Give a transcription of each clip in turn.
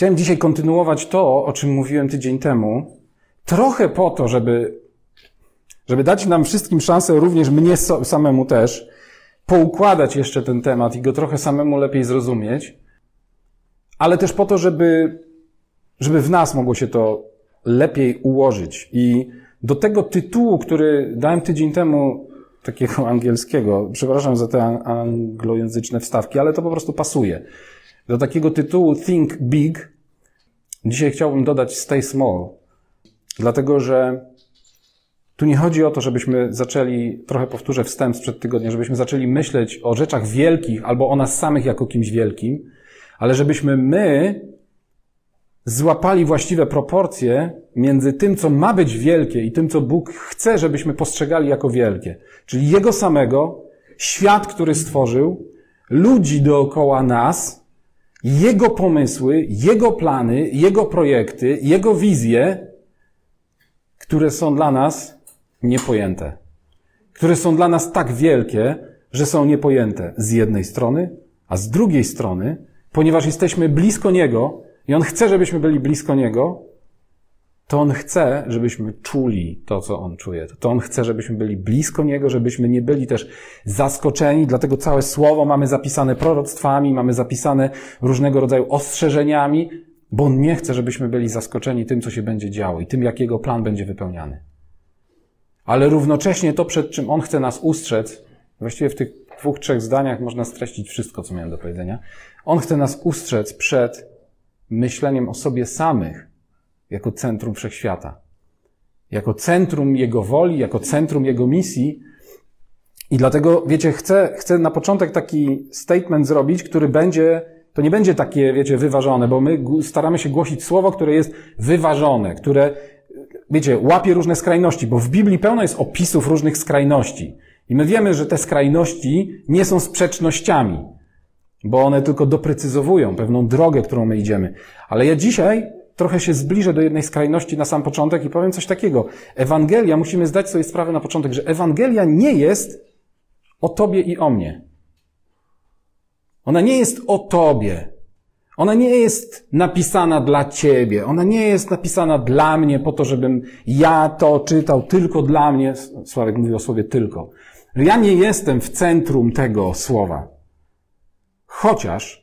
Chciałem dzisiaj kontynuować to, o czym mówiłem tydzień temu, trochę po to, żeby, żeby dać nam wszystkim szansę, również mnie samemu też, poukładać jeszcze ten temat i go trochę samemu lepiej zrozumieć, ale też po to, żeby, żeby w nas mogło się to lepiej ułożyć. I do tego tytułu, który dałem tydzień temu, takiego angielskiego, przepraszam za te anglojęzyczne wstawki, ale to po prostu pasuje. Do takiego tytułu Think Big dzisiaj chciałbym dodać Stay Small, dlatego że tu nie chodzi o to, żebyśmy zaczęli, trochę powtórzę wstęp sprzed tygodnia, żebyśmy zaczęli myśleć o rzeczach wielkich albo o nas samych jako kimś wielkim, ale żebyśmy my złapali właściwe proporcje między tym, co ma być wielkie i tym, co Bóg chce, żebyśmy postrzegali jako wielkie. Czyli Jego samego, świat, który stworzył, ludzi dookoła nas, Jego pomysły, Jego plany, Jego projekty, Jego wizje, które są dla nas niepojęte. Które są dla nas tak wielkie, że są niepojęte z jednej strony, a z drugiej strony, ponieważ jesteśmy blisko Niego i On chce, żebyśmy byli blisko Niego, to On chce, żebyśmy czuli to, co On czuje. To On chce, żebyśmy byli blisko Niego, żebyśmy nie byli też zaskoczeni, dlatego całe słowo mamy zapisane proroctwami, mamy zapisane różnego rodzaju ostrzeżeniami, bo On nie chce, żebyśmy byli zaskoczeni tym, co się będzie działo i tym, jak Jego plan będzie wypełniany. Ale równocześnie to, przed czym On chce nas ustrzec, właściwie w tych dwóch, trzech zdaniach można streścić wszystko, co miałem do powiedzenia. On chce nas ustrzec przed myśleniem o sobie samych jako centrum wszechświata. Jako centrum Jego woli, jako centrum Jego misji. I dlatego, wiecie, chcę, chcę na początek taki statement zrobić, który będzie, to nie będzie takie, wiecie, wyważone, bo my staramy się głosić słowo, które jest wyważone, które, wiecie, łapie różne skrajności, bo w Biblii pełno jest opisów różnych skrajności. I my wiemy, że te skrajności nie są sprzecznościami, bo one tylko doprecyzowują pewną drogę, którą my idziemy. Ale ja dzisiaj trochę się zbliżę do jednej skrajności na sam początek i powiem coś takiego. Ewangelia, musimy zdać sobie sprawę na początek, że Ewangelia nie jest o Tobie i o mnie. Ona nie jest o Tobie. Ona nie jest napisana dla Ciebie. Ona nie jest napisana dla mnie po to, żebym ja to czytał tylko dla mnie. Sławek mówi o słowie tylko. Ja nie jestem w centrum tego słowa. Chociaż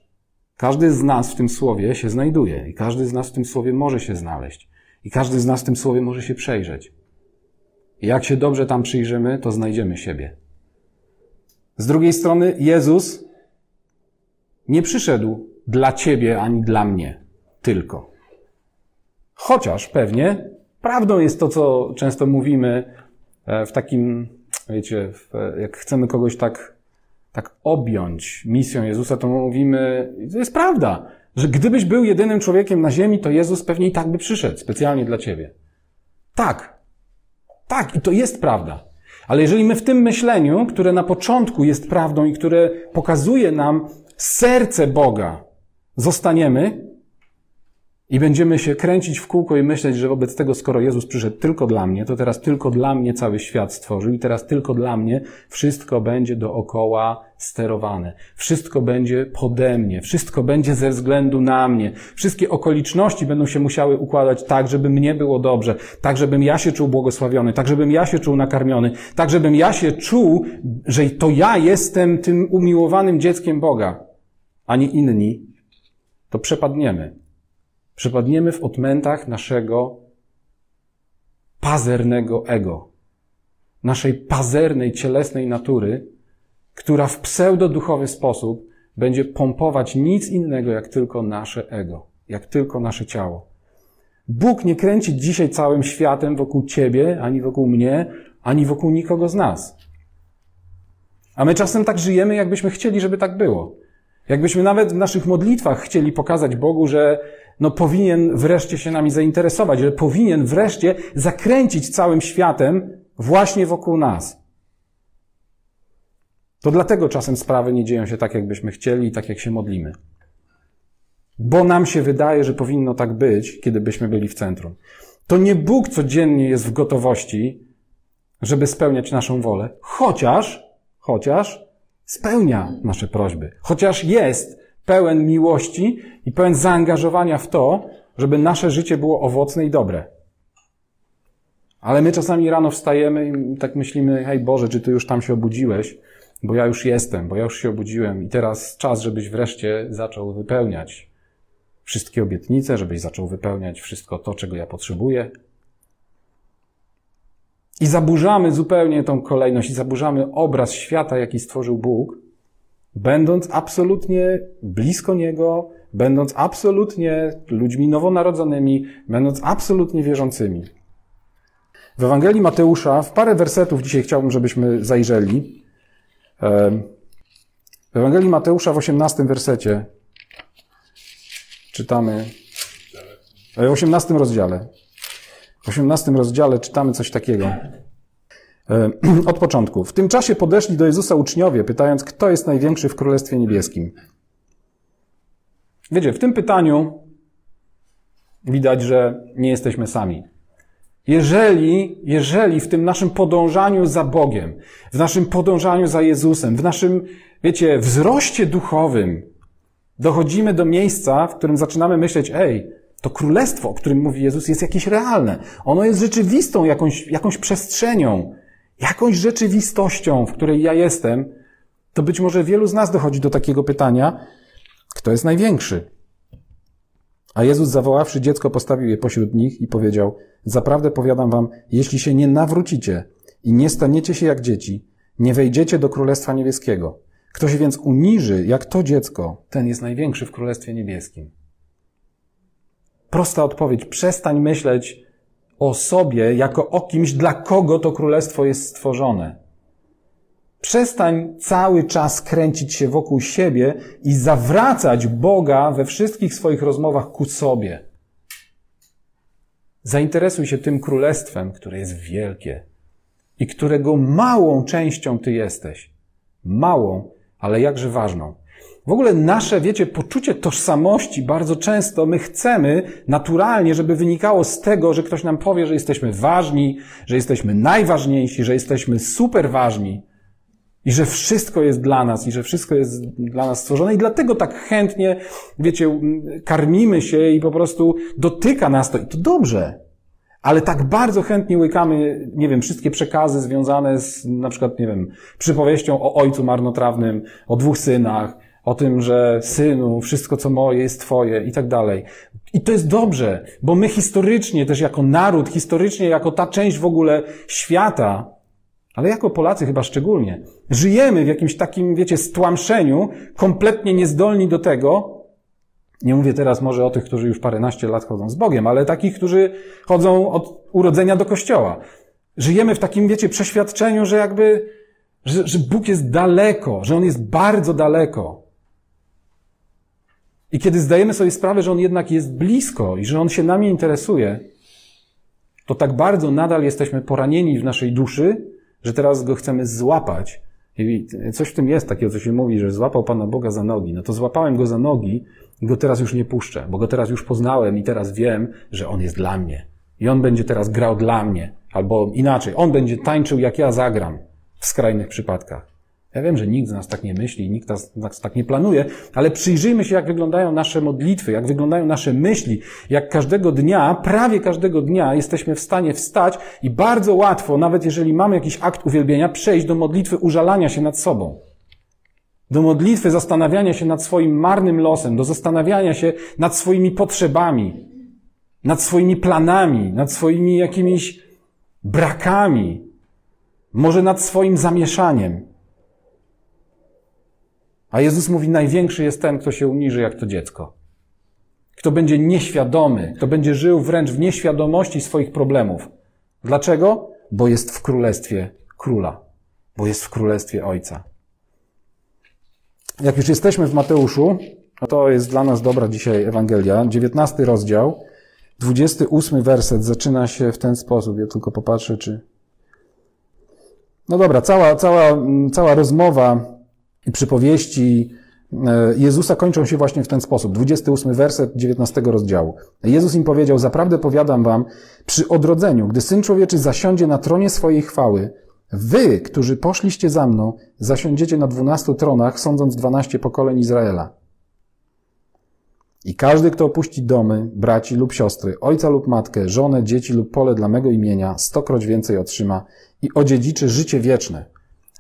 każdy z nas w tym słowie się znajduje i każdy z nas w tym słowie może się znaleźć i każdy z nas w tym słowie może się przejrzeć. I jak się dobrze tam przyjrzymy, to znajdziemy siebie. Z drugiej strony Jezus nie przyszedł dla ciebie ani dla mnie tylko. Chociaż pewnie prawdą jest to, co często mówimy e, w takim, wiecie, jak chcemy kogoś tak tak objąć misją Jezusa, to mówimy, to jest prawda, że gdybyś był jedynym człowiekiem na ziemi, to Jezus pewnie i tak by przyszedł specjalnie dla ciebie. Tak. Tak, i to jest prawda. Ale jeżeli my w tym myśleniu, które na początku jest prawdą i które pokazuje nam serce Boga, zostaniemy, i będziemy się kręcić w kółko i myśleć, że wobec tego, skoro Jezus przyszedł tylko dla mnie, to teraz tylko dla mnie cały świat stworzył i teraz tylko dla mnie wszystko będzie dookoła sterowane. Wszystko będzie pode mnie. Wszystko będzie ze względu na mnie. Wszystkie okoliczności będą się musiały układać tak, żeby mnie było dobrze, tak, żebym ja się czuł błogosławiony, tak, żebym ja się czuł nakarmiony, tak, żebym ja się czuł, że to ja jestem tym umiłowanym dzieckiem Boga, a nie inni. To przepadniemy Przypadniemy w odmętach naszego pazernego ego, naszej pazernej, cielesnej natury, która w pseudoduchowy sposób będzie pompować nic innego jak tylko nasze ego, jak tylko nasze ciało. Bóg nie kręci dzisiaj całym światem wokół ciebie, ani wokół mnie, ani wokół nikogo z nas. A my czasem tak żyjemy, jakbyśmy chcieli, żeby tak było. Jakbyśmy nawet w naszych modlitwach chcieli pokazać Bogu, że no powinien wreszcie się nami zainteresować, że powinien wreszcie zakręcić całym światem właśnie wokół nas. To dlatego czasem sprawy nie dzieją się tak, jakbyśmy chcieli i tak, jak się modlimy. Bo nam się wydaje, że powinno tak być, kiedy byśmy byli w centrum. To nie Bóg codziennie jest w gotowości, żeby spełniać naszą wolę, chociaż, chociaż spełnia nasze prośby, chociaż jest pełen miłości i pełen zaangażowania w to, żeby nasze życie było owocne i dobre. Ale my czasami rano wstajemy i tak myślimy, hej Boże, czy Ty już tam się obudziłeś? Bo ja już jestem, bo ja już się obudziłem i teraz czas, żebyś wreszcie zaczął wypełniać wszystkie obietnice, żebyś zaczął wypełniać wszystko to, czego ja potrzebuję. I zaburzamy zupełnie tą kolejność i zaburzamy obraz świata, jaki stworzył Bóg, będąc absolutnie blisko Niego, będąc absolutnie ludźmi nowonarodzonymi, będąc absolutnie wierzącymi. W Ewangelii Mateusza, w parę wersetów dzisiaj chciałbym, żebyśmy zajrzeli. W Ewangelii Mateusza w 18 wersecie czytamy, w 18 rozdziale, w 18 rozdziale czytamy coś takiego. Od początku. W tym czasie podeszli do Jezusa uczniowie, pytając, kto jest największy w Królestwie Niebieskim. Wiecie, w tym pytaniu widać, że nie jesteśmy sami. Jeżeli, jeżeli w tym naszym podążaniu za Bogiem, w naszym podążaniu za Jezusem, w naszym, wiecie, wzroście duchowym, dochodzimy do miejsca, w którym zaczynamy myśleć, ej, to królestwo, o którym mówi Jezus, jest jakieś realne. Ono jest rzeczywistą jakąś, jakąś przestrzenią, jakąś rzeczywistością, w której ja jestem, to być może wielu z nas dochodzi do takiego pytania, kto jest największy? A Jezus zawoławszy dziecko, postawił je pośród nich i powiedział, zaprawdę powiadam wam, jeśli się nie nawrócicie i nie staniecie się jak dzieci, nie wejdziecie do Królestwa Niebieskiego. Kto się więc uniży jak to dziecko, ten jest największy w Królestwie Niebieskim. Prosta odpowiedź. Przestań myśleć o sobie jako o kimś, dla kogo to królestwo jest stworzone. Przestań cały czas kręcić się wokół siebie i zawracać Boga we wszystkich swoich rozmowach ku sobie. Zainteresuj się tym królestwem, które jest wielkie i którego małą częścią ty jesteś. Małą, ale jakże ważną. W ogóle nasze, wiecie, poczucie tożsamości bardzo często my chcemy naturalnie, żeby wynikało z tego, że ktoś nam powie, że jesteśmy ważni, że jesteśmy najważniejsi, że jesteśmy super ważni i że wszystko jest dla nas i że wszystko jest dla nas stworzone i dlatego tak chętnie, wiecie, karmimy się i po prostu dotyka nas to i to dobrze. Ale tak bardzo chętnie łykamy, nie wiem, wszystkie przekazy związane z, na przykład, nie wiem, przypowieścią o ojcu marnotrawnym, o dwóch synach, o tym, że synu, wszystko co moje jest twoje i tak dalej. I to jest dobrze, bo my historycznie, też jako naród, historycznie, jako ta część w ogóle świata, ale jako Polacy chyba szczególnie, żyjemy w jakimś takim, wiecie, stłamszeniu, kompletnie niezdolni do tego, nie mówię teraz może o tych, którzy już paręnaście lat chodzą z Bogiem, ale takich, którzy chodzą od urodzenia do kościoła. Żyjemy w takim, wiecie, przeświadczeniu, że jakby, że, że Bóg jest daleko, że On jest bardzo daleko. I kiedy zdajemy sobie sprawę, że On jednak jest blisko i że On się nami interesuje, to tak bardzo nadal jesteśmy poranieni w naszej duszy, że teraz Go chcemy złapać. I coś w tym jest takiego, co się mówi, że złapał Pana Boga za nogi. No to złapałem Go za nogi i Go teraz już nie puszczę, bo Go teraz już poznałem i teraz wiem, że On jest dla mnie. I On będzie teraz grał dla mnie. Albo inaczej, On będzie tańczył, jak ja zagram w skrajnych przypadkach. Ja wiem, że nikt z nas tak nie myśli, nikt nas, nas tak nie planuje, ale przyjrzyjmy się, jak wyglądają nasze modlitwy, jak wyglądają nasze myśli, jak każdego dnia, prawie każdego dnia jesteśmy w stanie wstać i bardzo łatwo, nawet jeżeli mamy jakiś akt uwielbienia, przejść do modlitwy użalania się nad sobą. Do modlitwy zastanawiania się nad swoim marnym losem, do zastanawiania się nad swoimi potrzebami, nad swoimi planami, nad swoimi jakimiś brakami, może nad swoim zamieszaniem. A Jezus mówi, największy jest ten, kto się uniży jak to dziecko. Kto będzie nieświadomy, kto będzie żył wręcz w nieświadomości swoich problemów. Dlaczego? Bo jest w królestwie króla, bo jest w królestwie ojca. Jak już jesteśmy w Mateuszu, to jest dla nas dobra dzisiaj Ewangelia, 19 rozdział, 28 werset zaczyna się w ten sposób. Ja tylko popatrzę, czy. No dobra, cała, cała, cała rozmowa przypowieści e, Jezusa kończą się właśnie w ten sposób. 28 werset 19 rozdziału. Jezus im powiedział, zaprawdę powiadam wam, przy odrodzeniu, gdy Syn Człowieczy zasiądzie na tronie swojej chwały, wy, którzy poszliście za mną, zasiądziecie na dwunastu tronach, sądząc dwanaście pokoleń Izraela. I każdy, kto opuści domy, braci lub siostry, ojca lub matkę, żonę, dzieci lub pole dla mego imienia, stokroć więcej otrzyma i odziedziczy życie wieczne.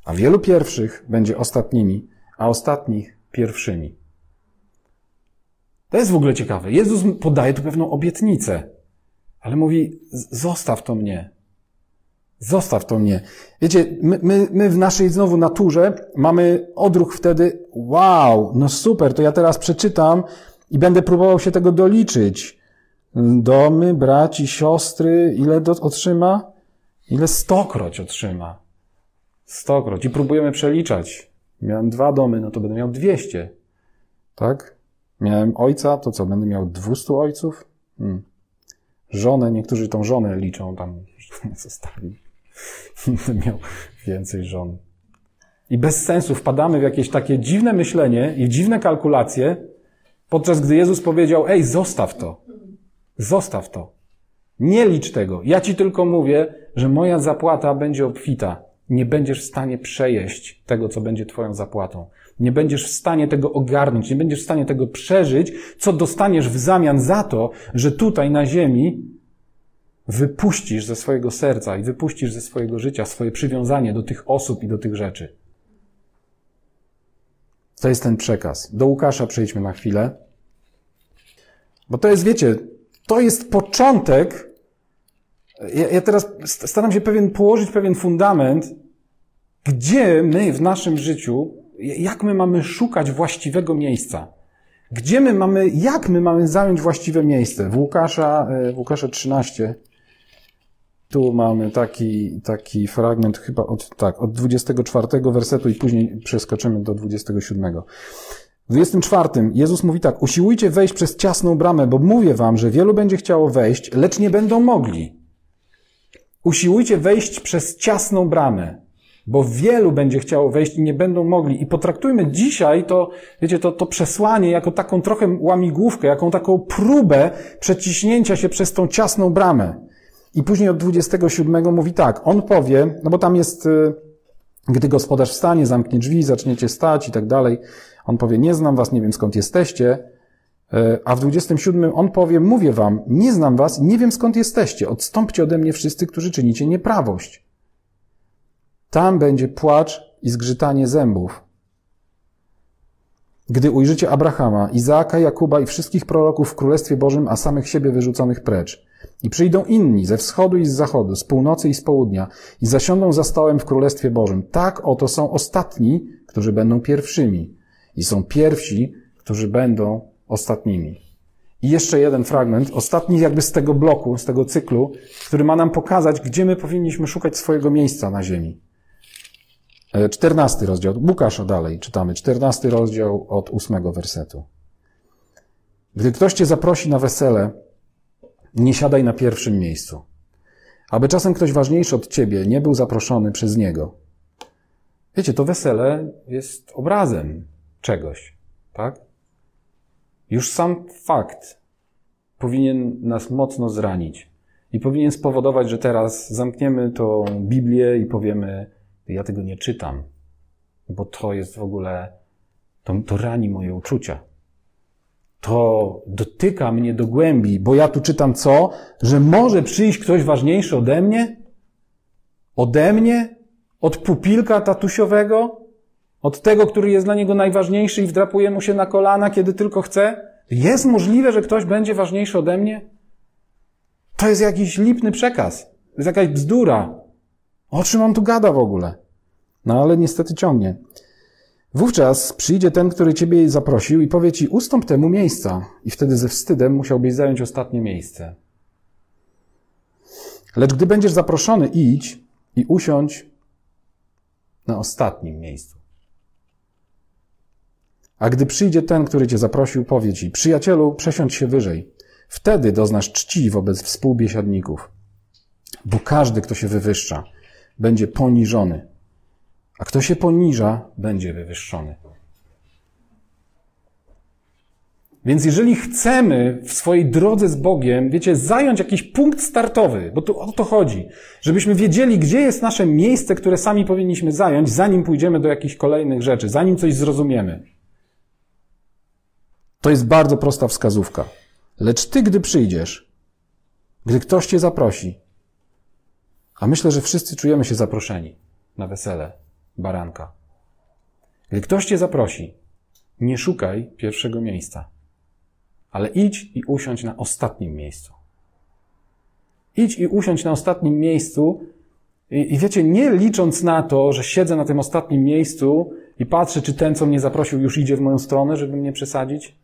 A wielu pierwszych będzie ostatnimi, a ostatnich pierwszymi. To jest w ogóle ciekawe. Jezus podaje tu pewną obietnicę, ale mówi: Zostaw to mnie. Zostaw to mnie. Wiecie, my, my, my w naszej znowu naturze mamy odruch wtedy, wow, no super, to ja teraz przeczytam i będę próbował się tego doliczyć. Domy, braci, siostry, ile do, otrzyma? Ile stokroć otrzyma? Stokroć. I próbujemy przeliczać. Miałem dwa domy, no to będę miał dwieście. Tak? Miałem ojca, to co, będę miał dwustu ojców? Hmm. Żonę, niektórzy tą żonę liczą tam, zostali. Będę miał więcej żon. I bez sensu wpadamy w jakieś takie dziwne myślenie i dziwne kalkulacje, podczas gdy Jezus powiedział, ej, zostaw to. Zostaw to. Nie licz tego. Ja ci tylko mówię, że moja zapłata będzie obfita. Nie będziesz w stanie przejeść tego, co będzie twoją zapłatą. Nie będziesz w stanie tego ogarnąć, nie będziesz w stanie tego przeżyć, co dostaniesz w zamian za to, że tutaj na ziemi wypuścisz ze swojego serca i wypuścisz ze swojego życia swoje przywiązanie do tych osób i do tych rzeczy. To jest ten przekaz. Do Łukasza przejdźmy na chwilę. Bo to jest, wiecie, to jest początek. Ja, ja teraz staram się pewien, położyć pewien fundament, gdzie my w naszym życiu, jak my mamy szukać właściwego miejsca. Gdzie my mamy, jak my mamy zająć właściwe miejsce? W Łukasza, e, w Łukasza 13, tu mamy taki, taki fragment chyba od, tak, od 24 wersetu i później przeskoczymy do 27. W 24 Jezus mówi tak, usiłujcie wejść przez ciasną bramę, bo mówię wam, że wielu będzie chciało wejść, lecz nie będą mogli. Usiłujcie wejść przez ciasną bramę, bo wielu będzie chciało wejść i nie będą mogli. I potraktujmy dzisiaj to, wiecie, to, to przesłanie jako taką trochę łamigłówkę, jaką taką próbę przeciśnięcia się przez tą ciasną bramę. I później od 27 mówi tak, on powie, no bo tam jest, y, gdy gospodarz wstanie, zamknie drzwi, zaczniecie stać i tak dalej. On powie, nie znam was, nie wiem skąd jesteście. Y, a w 27 on powie, mówię wam, nie znam was, nie wiem skąd jesteście. Odstąpcie ode mnie wszyscy, którzy czynicie nieprawość. Tam będzie płacz i zgrzytanie zębów. Gdy ujrzycie Abrahama, Izaaka, Jakuba i wszystkich proroków w Królestwie Bożym, a samych siebie wyrzuconych precz. I przyjdą inni ze wschodu i z zachodu, z północy i z południa i zasiądą za stołem w Królestwie Bożym. Tak oto są ostatni, którzy będą pierwszymi i są pierwsi, którzy będą ostatnimi. I jeszcze jeden fragment, ostatni jakby z tego bloku, z tego cyklu, który ma nam pokazać, gdzie my powinniśmy szukać swojego miejsca na ziemi. E, czternasty rozdział, Łukasza dalej czytamy, czternasty rozdział od ósmego wersetu. Gdy ktoś cię zaprosi na wesele, nie siadaj na pierwszym miejscu. Aby czasem ktoś ważniejszy od ciebie nie był zaproszony przez niego. Wiecie, to wesele jest obrazem czegoś, tak? Już sam fakt powinien nas mocno zranić i powinien spowodować, że teraz zamkniemy tą Biblię i powiemy, ja tego nie czytam, bo to jest w ogóle, to, to rani moje uczucia to dotyka mnie do głębi, bo ja tu czytam co? Że może przyjść ktoś ważniejszy ode mnie? Ode mnie? Od pupilka tatusiowego? Od tego, który jest dla niego najważniejszy i wdrapuje mu się na kolana, kiedy tylko chce? Jest możliwe, że ktoś będzie ważniejszy ode mnie? To jest jakiś lipny przekaz. To jest jakaś bzdura. O czym on tu gada w ogóle? No ale niestety ciągnie. Wówczas przyjdzie ten, który ciebie zaprosił i powie ci, ustąp temu miejsca. I wtedy ze wstydem musiałbyś zająć ostatnie miejsce. Lecz gdy będziesz zaproszony, idź i usiądź na ostatnim miejscu. A gdy przyjdzie ten, który cię zaprosił, powie ci, przyjacielu, przesiądź się wyżej. Wtedy doznasz czci wobec współbiesiadników. Bo każdy, kto się wywyższa, będzie poniżony, a kto się poniża, będzie wywyższony. Więc jeżeli chcemy w swojej drodze z Bogiem, wiecie, zająć jakiś punkt startowy, bo tu o to chodzi, żebyśmy wiedzieli, gdzie jest nasze miejsce, które sami powinniśmy zająć, zanim pójdziemy do jakichś kolejnych rzeczy, zanim coś zrozumiemy. To jest bardzo prosta wskazówka. Lecz ty, gdy przyjdziesz, gdy ktoś cię zaprosi, a myślę, że wszyscy czujemy się zaproszeni na wesele baranka. Gdy ktoś cię zaprosi, nie szukaj pierwszego miejsca, ale idź i usiądź na ostatnim miejscu. Idź i usiądź na ostatnim miejscu i, i wiecie, nie licząc na to, że siedzę na tym ostatnim miejscu i patrzę, czy ten, co mnie zaprosił, już idzie w moją stronę, żeby mnie przesadzić.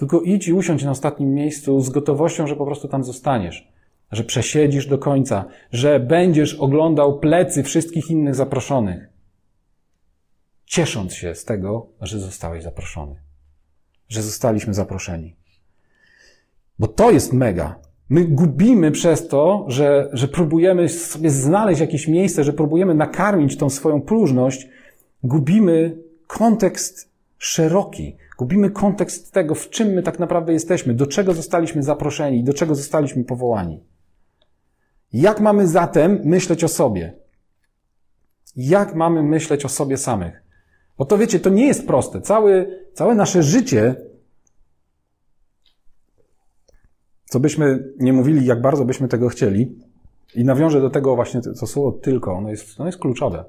Tylko idź i usiądź na ostatnim miejscu z gotowością, że po prostu tam zostaniesz, że przesiedzisz do końca, że będziesz oglądał plecy wszystkich innych zaproszonych, ciesząc się z tego, że zostałeś zaproszony, że zostaliśmy zaproszeni. Bo to jest mega. My gubimy przez to, że, że próbujemy sobie znaleźć jakieś miejsce, że próbujemy nakarmić tą swoją próżność, gubimy kontekst szeroki, gubimy kontekst tego, w czym my tak naprawdę jesteśmy, do czego zostaliśmy zaproszeni, do czego zostaliśmy powołani. Jak mamy zatem myśleć o sobie? Jak mamy myśleć o sobie samych? Bo to wiecie, to nie jest proste. Całe, całe nasze życie co byśmy nie mówili, jak bardzo byśmy tego chcieli, i nawiążę do tego właśnie to słowo tylko, ono jest, ono jest kluczowe.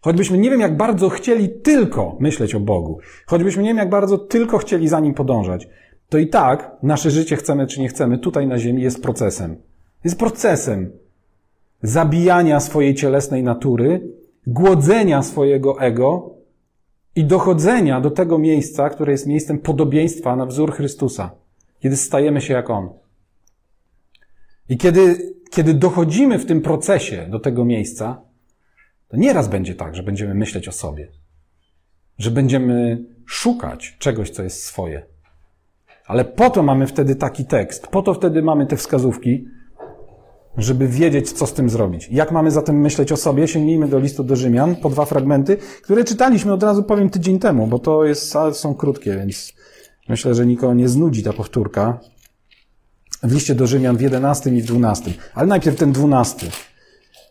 Choćbyśmy nie wiem, jak bardzo chcieli tylko myśleć o Bogu, choćbyśmy nie wiem, jak bardzo tylko chcieli za Nim podążać, to i tak nasze życie, chcemy czy nie chcemy, tutaj na ziemi jest procesem. Jest procesem zabijania swojej cielesnej natury, głodzenia swojego ego i dochodzenia do tego miejsca, które jest miejscem podobieństwa na wzór Chrystusa, kiedy stajemy się jak On. I kiedy, kiedy dochodzimy w tym procesie do tego miejsca, to nieraz będzie tak, że będziemy myśleć o sobie, że będziemy szukać czegoś, co jest swoje. Ale po to mamy wtedy taki tekst, po to wtedy mamy te wskazówki, żeby wiedzieć, co z tym zrobić. Jak mamy zatem myśleć o sobie? Sięgnijmy do listu do Rzymian, po dwa fragmenty, które czytaliśmy od razu, powiem, tydzień temu, bo to jest, są krótkie, więc myślę, że nikogo nie znudzi ta powtórka w liście do Rzymian w 11 i w 12. Ale najpierw ten 12.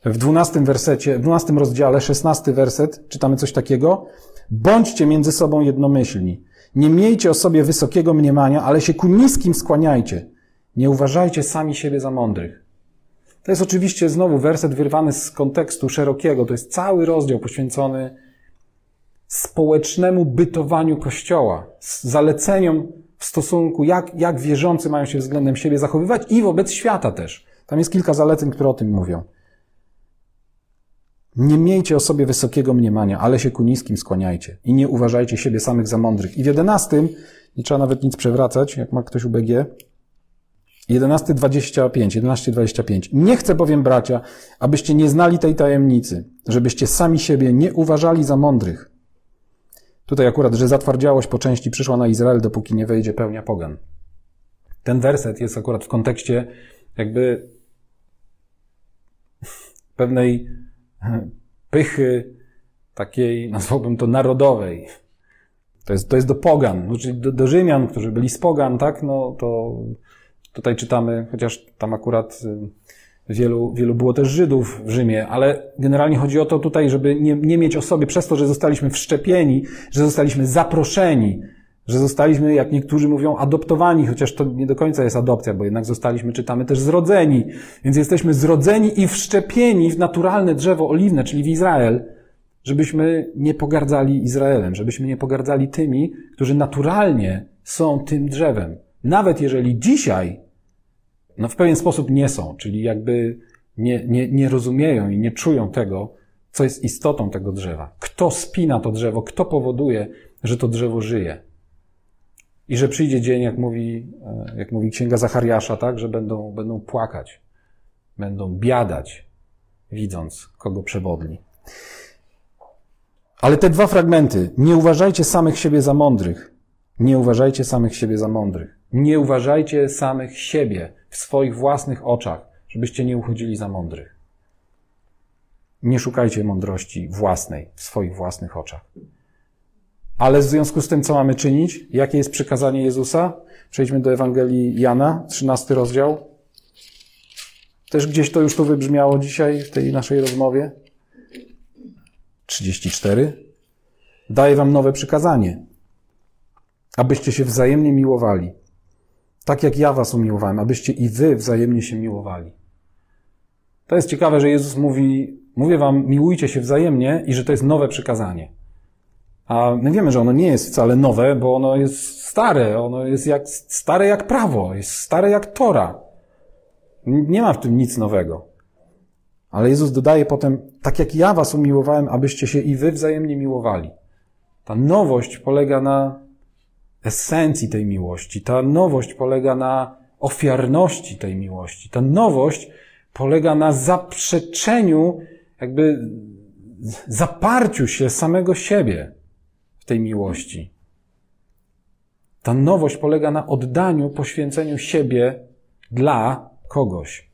W 12 wersecie, w 12 rozdziale, 16 werset, czytamy coś takiego. Bądźcie między sobą jednomyślni. Nie miejcie o sobie wysokiego mniemania, ale się ku niskim skłaniajcie. Nie uważajcie sami siebie za mądrych. To jest oczywiście znowu werset wyrwany z kontekstu szerokiego. To jest cały rozdział poświęcony społecznemu bytowaniu Kościoła, zaleceniom w stosunku, jak, jak wierzący mają się względem siebie zachowywać i wobec świata też. Tam jest kilka zaleceń, które o tym mówią. Nie miejcie o sobie wysokiego mniemania, ale się ku niskim skłaniajcie i nie uważajcie siebie samych za mądrych. I w jedenastym, nie trzeba nawet nic przewracać, jak ma ktoś UBG, 11.25, 11.25. Nie chcę bowiem, bracia, abyście nie znali tej tajemnicy, żebyście sami siebie nie uważali za mądrych, Tutaj akurat, że zatwardziałość po części przyszła na Izrael, dopóki nie wejdzie pełnia pogan. Ten werset jest akurat w kontekście jakby pewnej pychy takiej, nazwałbym to narodowej. To jest, to jest do pogan, no, czyli do, do Rzymian, którzy byli z pogan, tak? No to tutaj czytamy, chociaż tam akurat y, Wielu, wielu było też Żydów w Rzymie, ale generalnie chodzi o to tutaj, żeby nie, nie mieć o sobie przez to, że zostaliśmy wszczepieni, że zostaliśmy zaproszeni, że zostaliśmy, jak niektórzy mówią, adoptowani, chociaż to nie do końca jest adopcja, bo jednak zostaliśmy, czytamy, też zrodzeni. Więc jesteśmy zrodzeni i wszczepieni w naturalne drzewo oliwne, czyli w Izrael, żebyśmy nie pogardzali Izraelem, żebyśmy nie pogardzali tymi, którzy naturalnie są tym drzewem. Nawet jeżeli dzisiaj no w pewien sposób nie są, czyli jakby nie, nie, nie rozumieją i nie czują tego, co jest istotą tego drzewa. Kto spina to drzewo, kto powoduje, że to drzewo żyje. I że przyjdzie dzień, jak mówi, e, jak mówi księga Zachariasza, tak, że będą, będą płakać, będą biadać, widząc, kogo przewodni. Ale te dwa fragmenty, nie uważajcie samych siebie za mądrych. Nie uważajcie samych siebie za mądrych. Nie uważajcie samych siebie w swoich własnych oczach, żebyście nie uchodzili za mądrych. Nie szukajcie mądrości własnej w swoich własnych oczach. Ale w związku z tym, co mamy czynić? Jakie jest przykazanie Jezusa? Przejdźmy do Ewangelii Jana, 13 rozdział. Też gdzieś to już tu wybrzmiało dzisiaj w tej naszej rozmowie. 34. Daję wam nowe przykazanie. abyście się wzajemnie miłowali. Tak jak ja was umiłowałem, abyście i wy wzajemnie się miłowali. To jest ciekawe, że Jezus mówi, mówię wam, miłujcie się wzajemnie i że to jest nowe przykazanie. A my wiemy, że ono nie jest wcale nowe, bo ono jest stare, ono jest jak, stare jak prawo, jest stare jak Tora. Nie ma w tym nic nowego. Ale Jezus dodaje potem, tak jak ja was umiłowałem, abyście się i wy wzajemnie miłowali. Ta nowość polega na esencji tej miłości. Ta nowość polega na ofiarności tej miłości. Ta nowość polega na zaprzeczeniu, jakby zaparciu się samego siebie tej miłości. Ta nowość polega na oddaniu, poświęceniu siebie dla kogoś.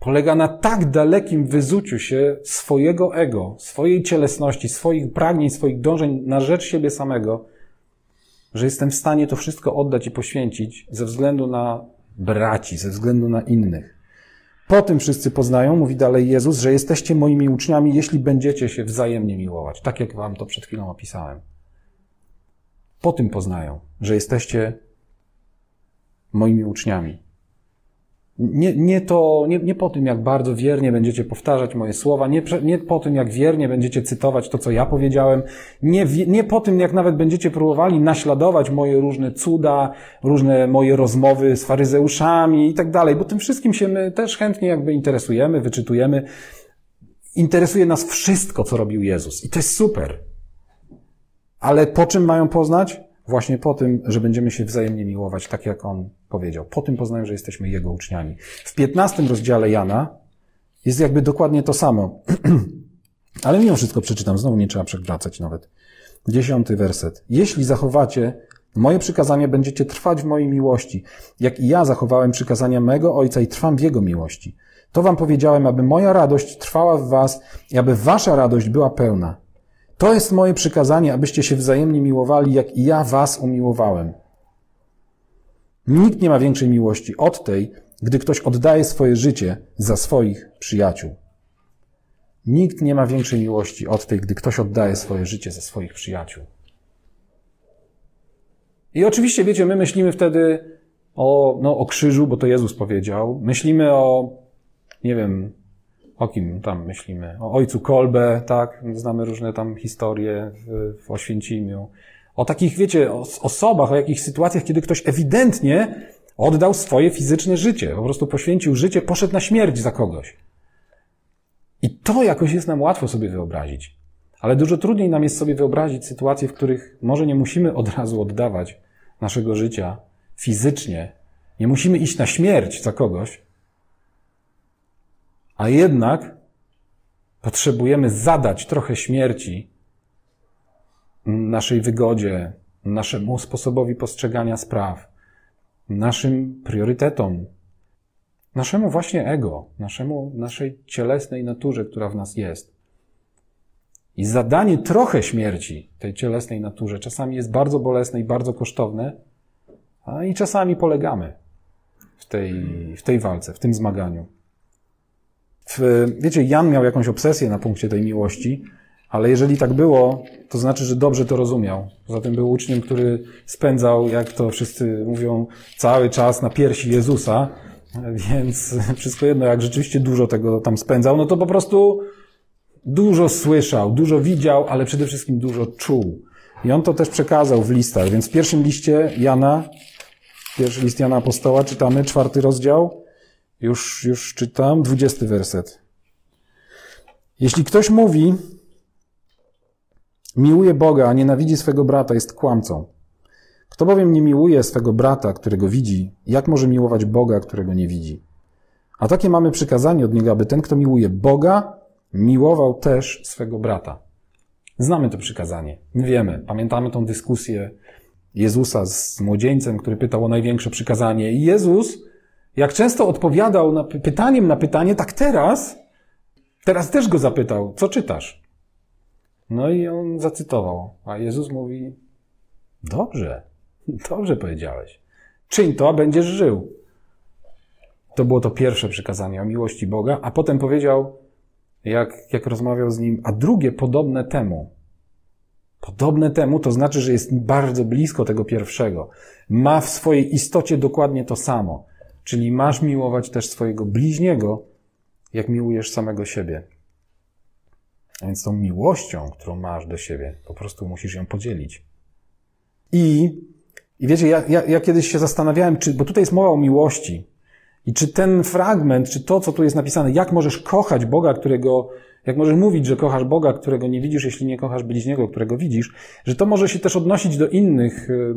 Polega na tak dalekim wyzuciu się swojego ego, swojej cielesności, swoich pragnień, swoich dążeń na rzecz siebie samego, że jestem w stanie to wszystko oddać i poświęcić ze względu na braci, ze względu na innych. Po tym wszyscy poznają, mówi dalej Jezus, że jesteście moimi uczniami, jeśli będziecie się wzajemnie miłować, tak jak wam to przed chwilą opisałem. Po tym poznają, że jesteście moimi uczniami. Nie, nie, to, nie, nie po tym, jak bardzo wiernie będziecie powtarzać moje słowa, nie, nie po tym, jak wiernie będziecie cytować to, co ja powiedziałem, nie, nie po tym, jak nawet będziecie próbowali naśladować moje różne cuda, różne moje rozmowy z faryzeuszami i tak dalej, bo tym wszystkim się my też chętnie jakby interesujemy, wyczytujemy. Interesuje nas wszystko, co robił Jezus i to jest super. Ale po czym mają poznać? Właśnie po tym, że będziemy się wzajemnie miłować, tak jak on powiedział. Po tym poznają, że jesteśmy jego uczniami. W 15 rozdziale Jana jest jakby dokładnie to samo. Ale mimo wszystko przeczytam, znowu nie trzeba przewracać nawet. Dziesiąty werset. Jeśli zachowacie moje przykazania, będziecie trwać w mojej miłości, jak i ja zachowałem przykazania mego Ojca i trwam w Jego miłości. To wam powiedziałem, aby moja radość trwała w was i aby wasza radość była pełna. To jest moje przykazanie, abyście się wzajemnie miłowali, jak i ja was umiłowałem. Nikt nie ma większej miłości od tej, gdy ktoś oddaje swoje życie za swoich przyjaciół. Nikt nie ma większej miłości od tej, gdy ktoś oddaje swoje życie za swoich przyjaciół. I oczywiście, wiecie, my myślimy wtedy o, no, o krzyżu, bo to Jezus powiedział. Myślimy o, nie wiem, o kim tam myślimy? O ojcu Kolbe, tak? Znamy różne tam historie w, w Oświęcimiu. O takich, wiecie, o osobach, o jakichś sytuacjach, kiedy ktoś ewidentnie oddał swoje fizyczne życie. Po prostu poświęcił życie, poszedł na śmierć za kogoś. I to jakoś jest nam łatwo sobie wyobrazić. Ale dużo trudniej nam jest sobie wyobrazić sytuacje, w których może nie musimy od razu oddawać naszego życia fizycznie. Nie musimy iść na śmierć za kogoś, a jednak potrzebujemy zadać trochę śmierci naszej wygodzie, naszemu sposobowi postrzegania spraw, naszym priorytetom, naszemu właśnie ego, naszemu, naszej cielesnej naturze, która w nas jest. I zadanie trochę śmierci tej cielesnej naturze czasami jest bardzo bolesne i bardzo kosztowne, a i czasami polegamy w tej, w tej walce, w tym zmaganiu. W, wiecie, Jan miał jakąś obsesję na punkcie tej miłości, ale jeżeli tak było, to znaczy, że dobrze to rozumiał. Zatem był uczniem, który spędzał, jak to wszyscy mówią, cały czas na piersi Jezusa, więc wszystko jedno, jak rzeczywiście dużo tego tam spędzał, no to po prostu dużo słyszał, dużo widział, ale przede wszystkim dużo czuł. I on to też przekazał w listach. Więc w pierwszym liście Jana, pierwszy list Jana Apostoła, czytamy czwarty rozdział, już, już czytam, dwudziesty werset. Jeśli ktoś mówi, miłuje Boga, a nienawidzi swego brata, jest kłamcą. Kto bowiem nie miłuje swego brata, którego widzi, jak może miłować Boga, którego nie widzi? A takie mamy przykazanie od niego, aby ten, kto miłuje Boga, miłował też swego brata. Znamy to przykazanie. My wiemy, pamiętamy tą dyskusję Jezusa z młodzieńcem, który pytał o największe przykazanie. I Jezus jak często odpowiadał na pytaniem na pytanie, tak teraz, teraz też go zapytał, co czytasz? No i on zacytował, a Jezus mówi, dobrze, dobrze powiedziałeś. Czyń to, a będziesz żył. To było to pierwsze przykazanie o miłości Boga, a potem powiedział, jak, jak rozmawiał z nim, a drugie podobne temu. podobne temu, to znaczy, że jest bardzo blisko tego pierwszego. Ma w swojej istocie dokładnie to samo. Czyli masz miłować też swojego bliźniego, jak miłujesz samego siebie. A więc tą miłością, którą masz do siebie, po prostu musisz ją podzielić. I, i wiecie, ja, ja, ja kiedyś się zastanawiałem, czy, bo tutaj jest mowa o miłości. I czy ten fragment, czy to, co tu jest napisane, jak możesz kochać Boga, którego, jak możesz mówić, że kochasz Boga, którego nie widzisz, jeśli nie kochasz bliźniego, którego widzisz, że to może się też odnosić do innych, y,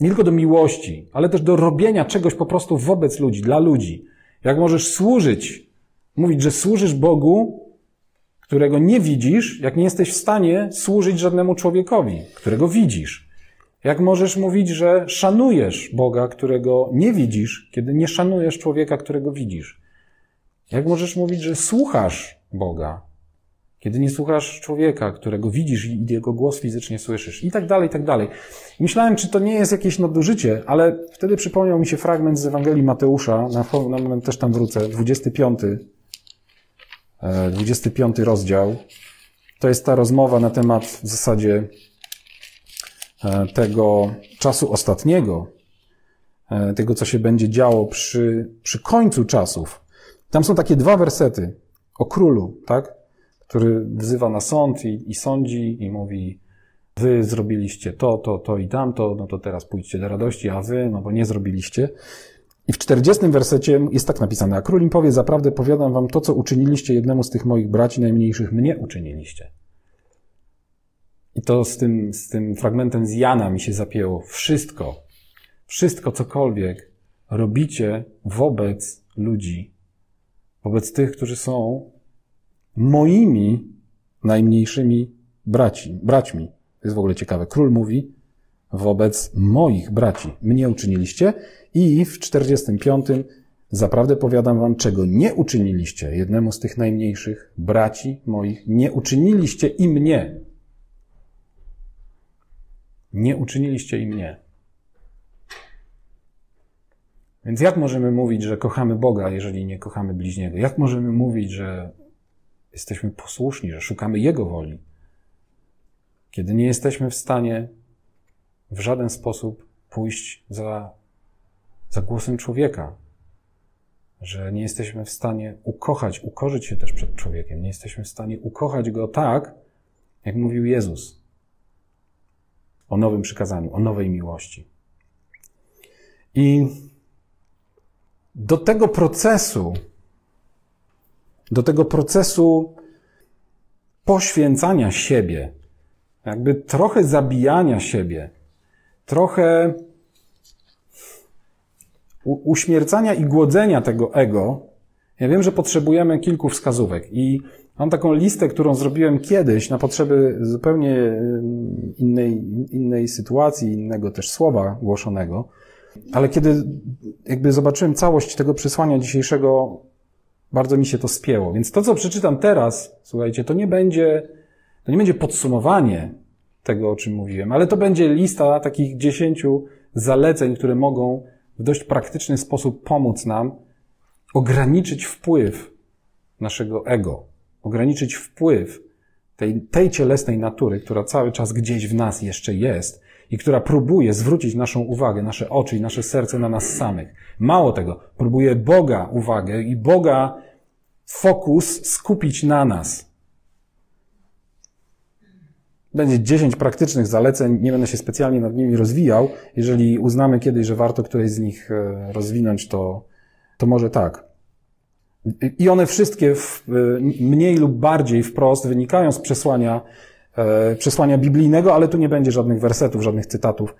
nie tylko do miłości, ale też do robienia czegoś po prostu wobec ludzi, dla ludzi. Jak możesz służyć, mówić, że służysz Bogu, którego nie widzisz, jak nie jesteś w stanie służyć żadnemu człowiekowi, którego widzisz. Jak możesz mówić, że szanujesz Boga, którego nie widzisz, kiedy nie szanujesz człowieka, którego widzisz? Jak możesz mówić, że słuchasz Boga, kiedy nie słuchasz człowieka, którego widzisz i jego głos fizycznie słyszysz? I tak dalej, i tak dalej. Myślałem, czy to nie jest jakieś nadużycie, ale wtedy przypomniał mi się fragment z Ewangelii Mateusza, na, na moment też tam wrócę, 25, 25 e, rozdział. To jest ta rozmowa na temat w zasadzie E, tego czasu ostatniego, e, tego, co się będzie działo przy, przy końcu czasów. Tam są takie dwa wersety o królu, tak? Który wzywa na sąd i, i sądzi i mówi, wy zrobiliście to, to, to i tamto, no to teraz pójdźcie do radości, a wy, no bo nie zrobiliście. I w czterdziestym wersecie jest tak napisane, a król im powie, zaprawdę powiadam wam to, co uczyniliście jednemu z tych moich braci najmniejszych, mnie uczyniliście. I to z tym, z tym fragmentem z Jana mi się zapięło. Wszystko, wszystko, cokolwiek robicie wobec ludzi, wobec tych, którzy są moimi najmniejszymi braci, braćmi. To jest w ogóle ciekawe. Król mówi wobec moich braci. Mnie uczyniliście i w 45 zaprawdę powiadam wam, czego nie uczyniliście jednemu z tych najmniejszych braci moich, nie uczyniliście i mnie. Nie uczyniliście i mnie. Więc jak możemy mówić, że kochamy Boga, jeżeli nie kochamy bliźniego? Jak możemy mówić, że jesteśmy posłuszni, że szukamy Jego woli, kiedy nie jesteśmy w stanie w żaden sposób pójść za, za głosem człowieka? Że nie jesteśmy w stanie ukochać, ukorzyć się też przed człowiekiem. Nie jesteśmy w stanie ukochać go tak, jak mówił Jezus o nowym przykazaniu, o nowej miłości. I do tego procesu, do tego procesu poświęcania siebie, jakby trochę zabijania siebie, trochę uśmiercania i głodzenia tego ego, ja wiem, że potrzebujemy kilku wskazówek i Mam taką listę, którą zrobiłem kiedyś na potrzeby zupełnie innej, innej sytuacji, innego też słowa głoszonego. Ale kiedy jakby zobaczyłem całość tego przesłania dzisiejszego, bardzo mi się to spięło. Więc to, co przeczytam teraz, słuchajcie, to nie będzie, to nie będzie podsumowanie tego, o czym mówiłem, ale to będzie lista takich dziesięciu zaleceń, które mogą w dość praktyczny sposób pomóc nam ograniczyć wpływ naszego ego ograniczyć wpływ tej, tej cielesnej natury, która cały czas gdzieś w nas jeszcze jest i która próbuje zwrócić naszą uwagę, nasze oczy i nasze serce na nas samych. Mało tego, próbuje Boga uwagę i Boga fokus skupić na nas. Będzie 10 praktycznych zaleceń, nie będę się specjalnie nad nimi rozwijał. Jeżeli uznamy kiedyś, że warto któreś z nich e, rozwinąć, to, to może tak. I one wszystkie w, mniej lub bardziej wprost wynikają z przesłania, e, przesłania biblijnego, ale tu nie będzie żadnych wersetów, żadnych cytatów,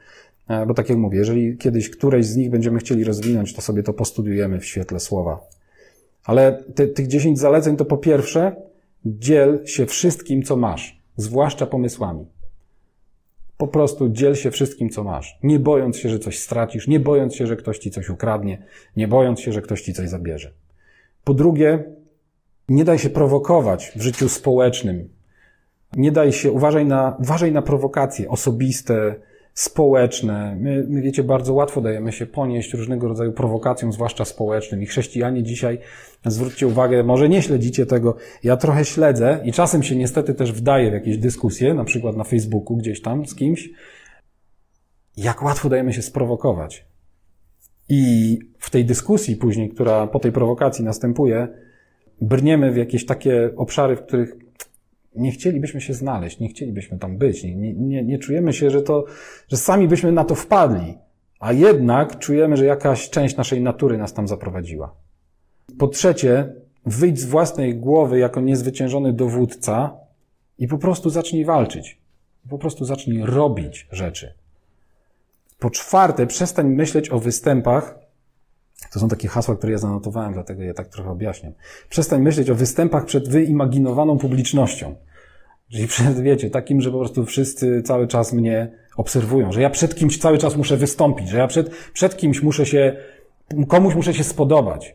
e, bo tak jak mówię, jeżeli kiedyś któreś z nich będziemy chcieli rozwinąć, to sobie to postudiujemy w świetle słowa. Ale tych dziesięć zaleceń to po pierwsze, dziel się wszystkim, co masz, zwłaszcza pomysłami. Po prostu dziel się wszystkim, co masz. Nie bojąc się, że coś stracisz, nie bojąc się, że ktoś ci coś ukradnie, nie bojąc się, że ktoś ci coś zabierze. Po drugie, nie daj się prowokować w życiu społecznym. Nie daj się, uważaj na, uważaj na prowokacje osobiste, społeczne. My, my, wiecie, bardzo łatwo dajemy się ponieść różnego rodzaju prowokacjom, zwłaszcza społecznym. I chrześcijanie dzisiaj, zwróćcie uwagę, może nie śledzicie tego, ja trochę śledzę i czasem się niestety też wdaję w jakieś dyskusje, na przykład na Facebooku gdzieś tam z kimś, jak łatwo dajemy się sprowokować. I w tej dyskusji później, która po tej prowokacji następuje, brniemy w jakieś takie obszary, w których nie chcielibyśmy się znaleźć, nie chcielibyśmy tam być, nie, nie, nie czujemy się, że to, że sami byśmy na to wpadli, a jednak czujemy, że jakaś część naszej natury nas tam zaprowadziła. Po trzecie, wyjdź z własnej głowy jako niezwyciężony dowódca i po prostu zacznij walczyć. Po prostu zacznij robić rzeczy. Po czwarte, przestań myśleć o występach. To są takie hasła, które ja zanotowałem, dlatego je tak trochę objaśniam. Przestań myśleć o występach przed wyimaginowaną publicznością. Czyli przed, wiecie, takim, że po prostu wszyscy cały czas mnie obserwują, że ja przed kimś cały czas muszę wystąpić, że ja przed, przed kimś muszę się, komuś muszę się spodobać.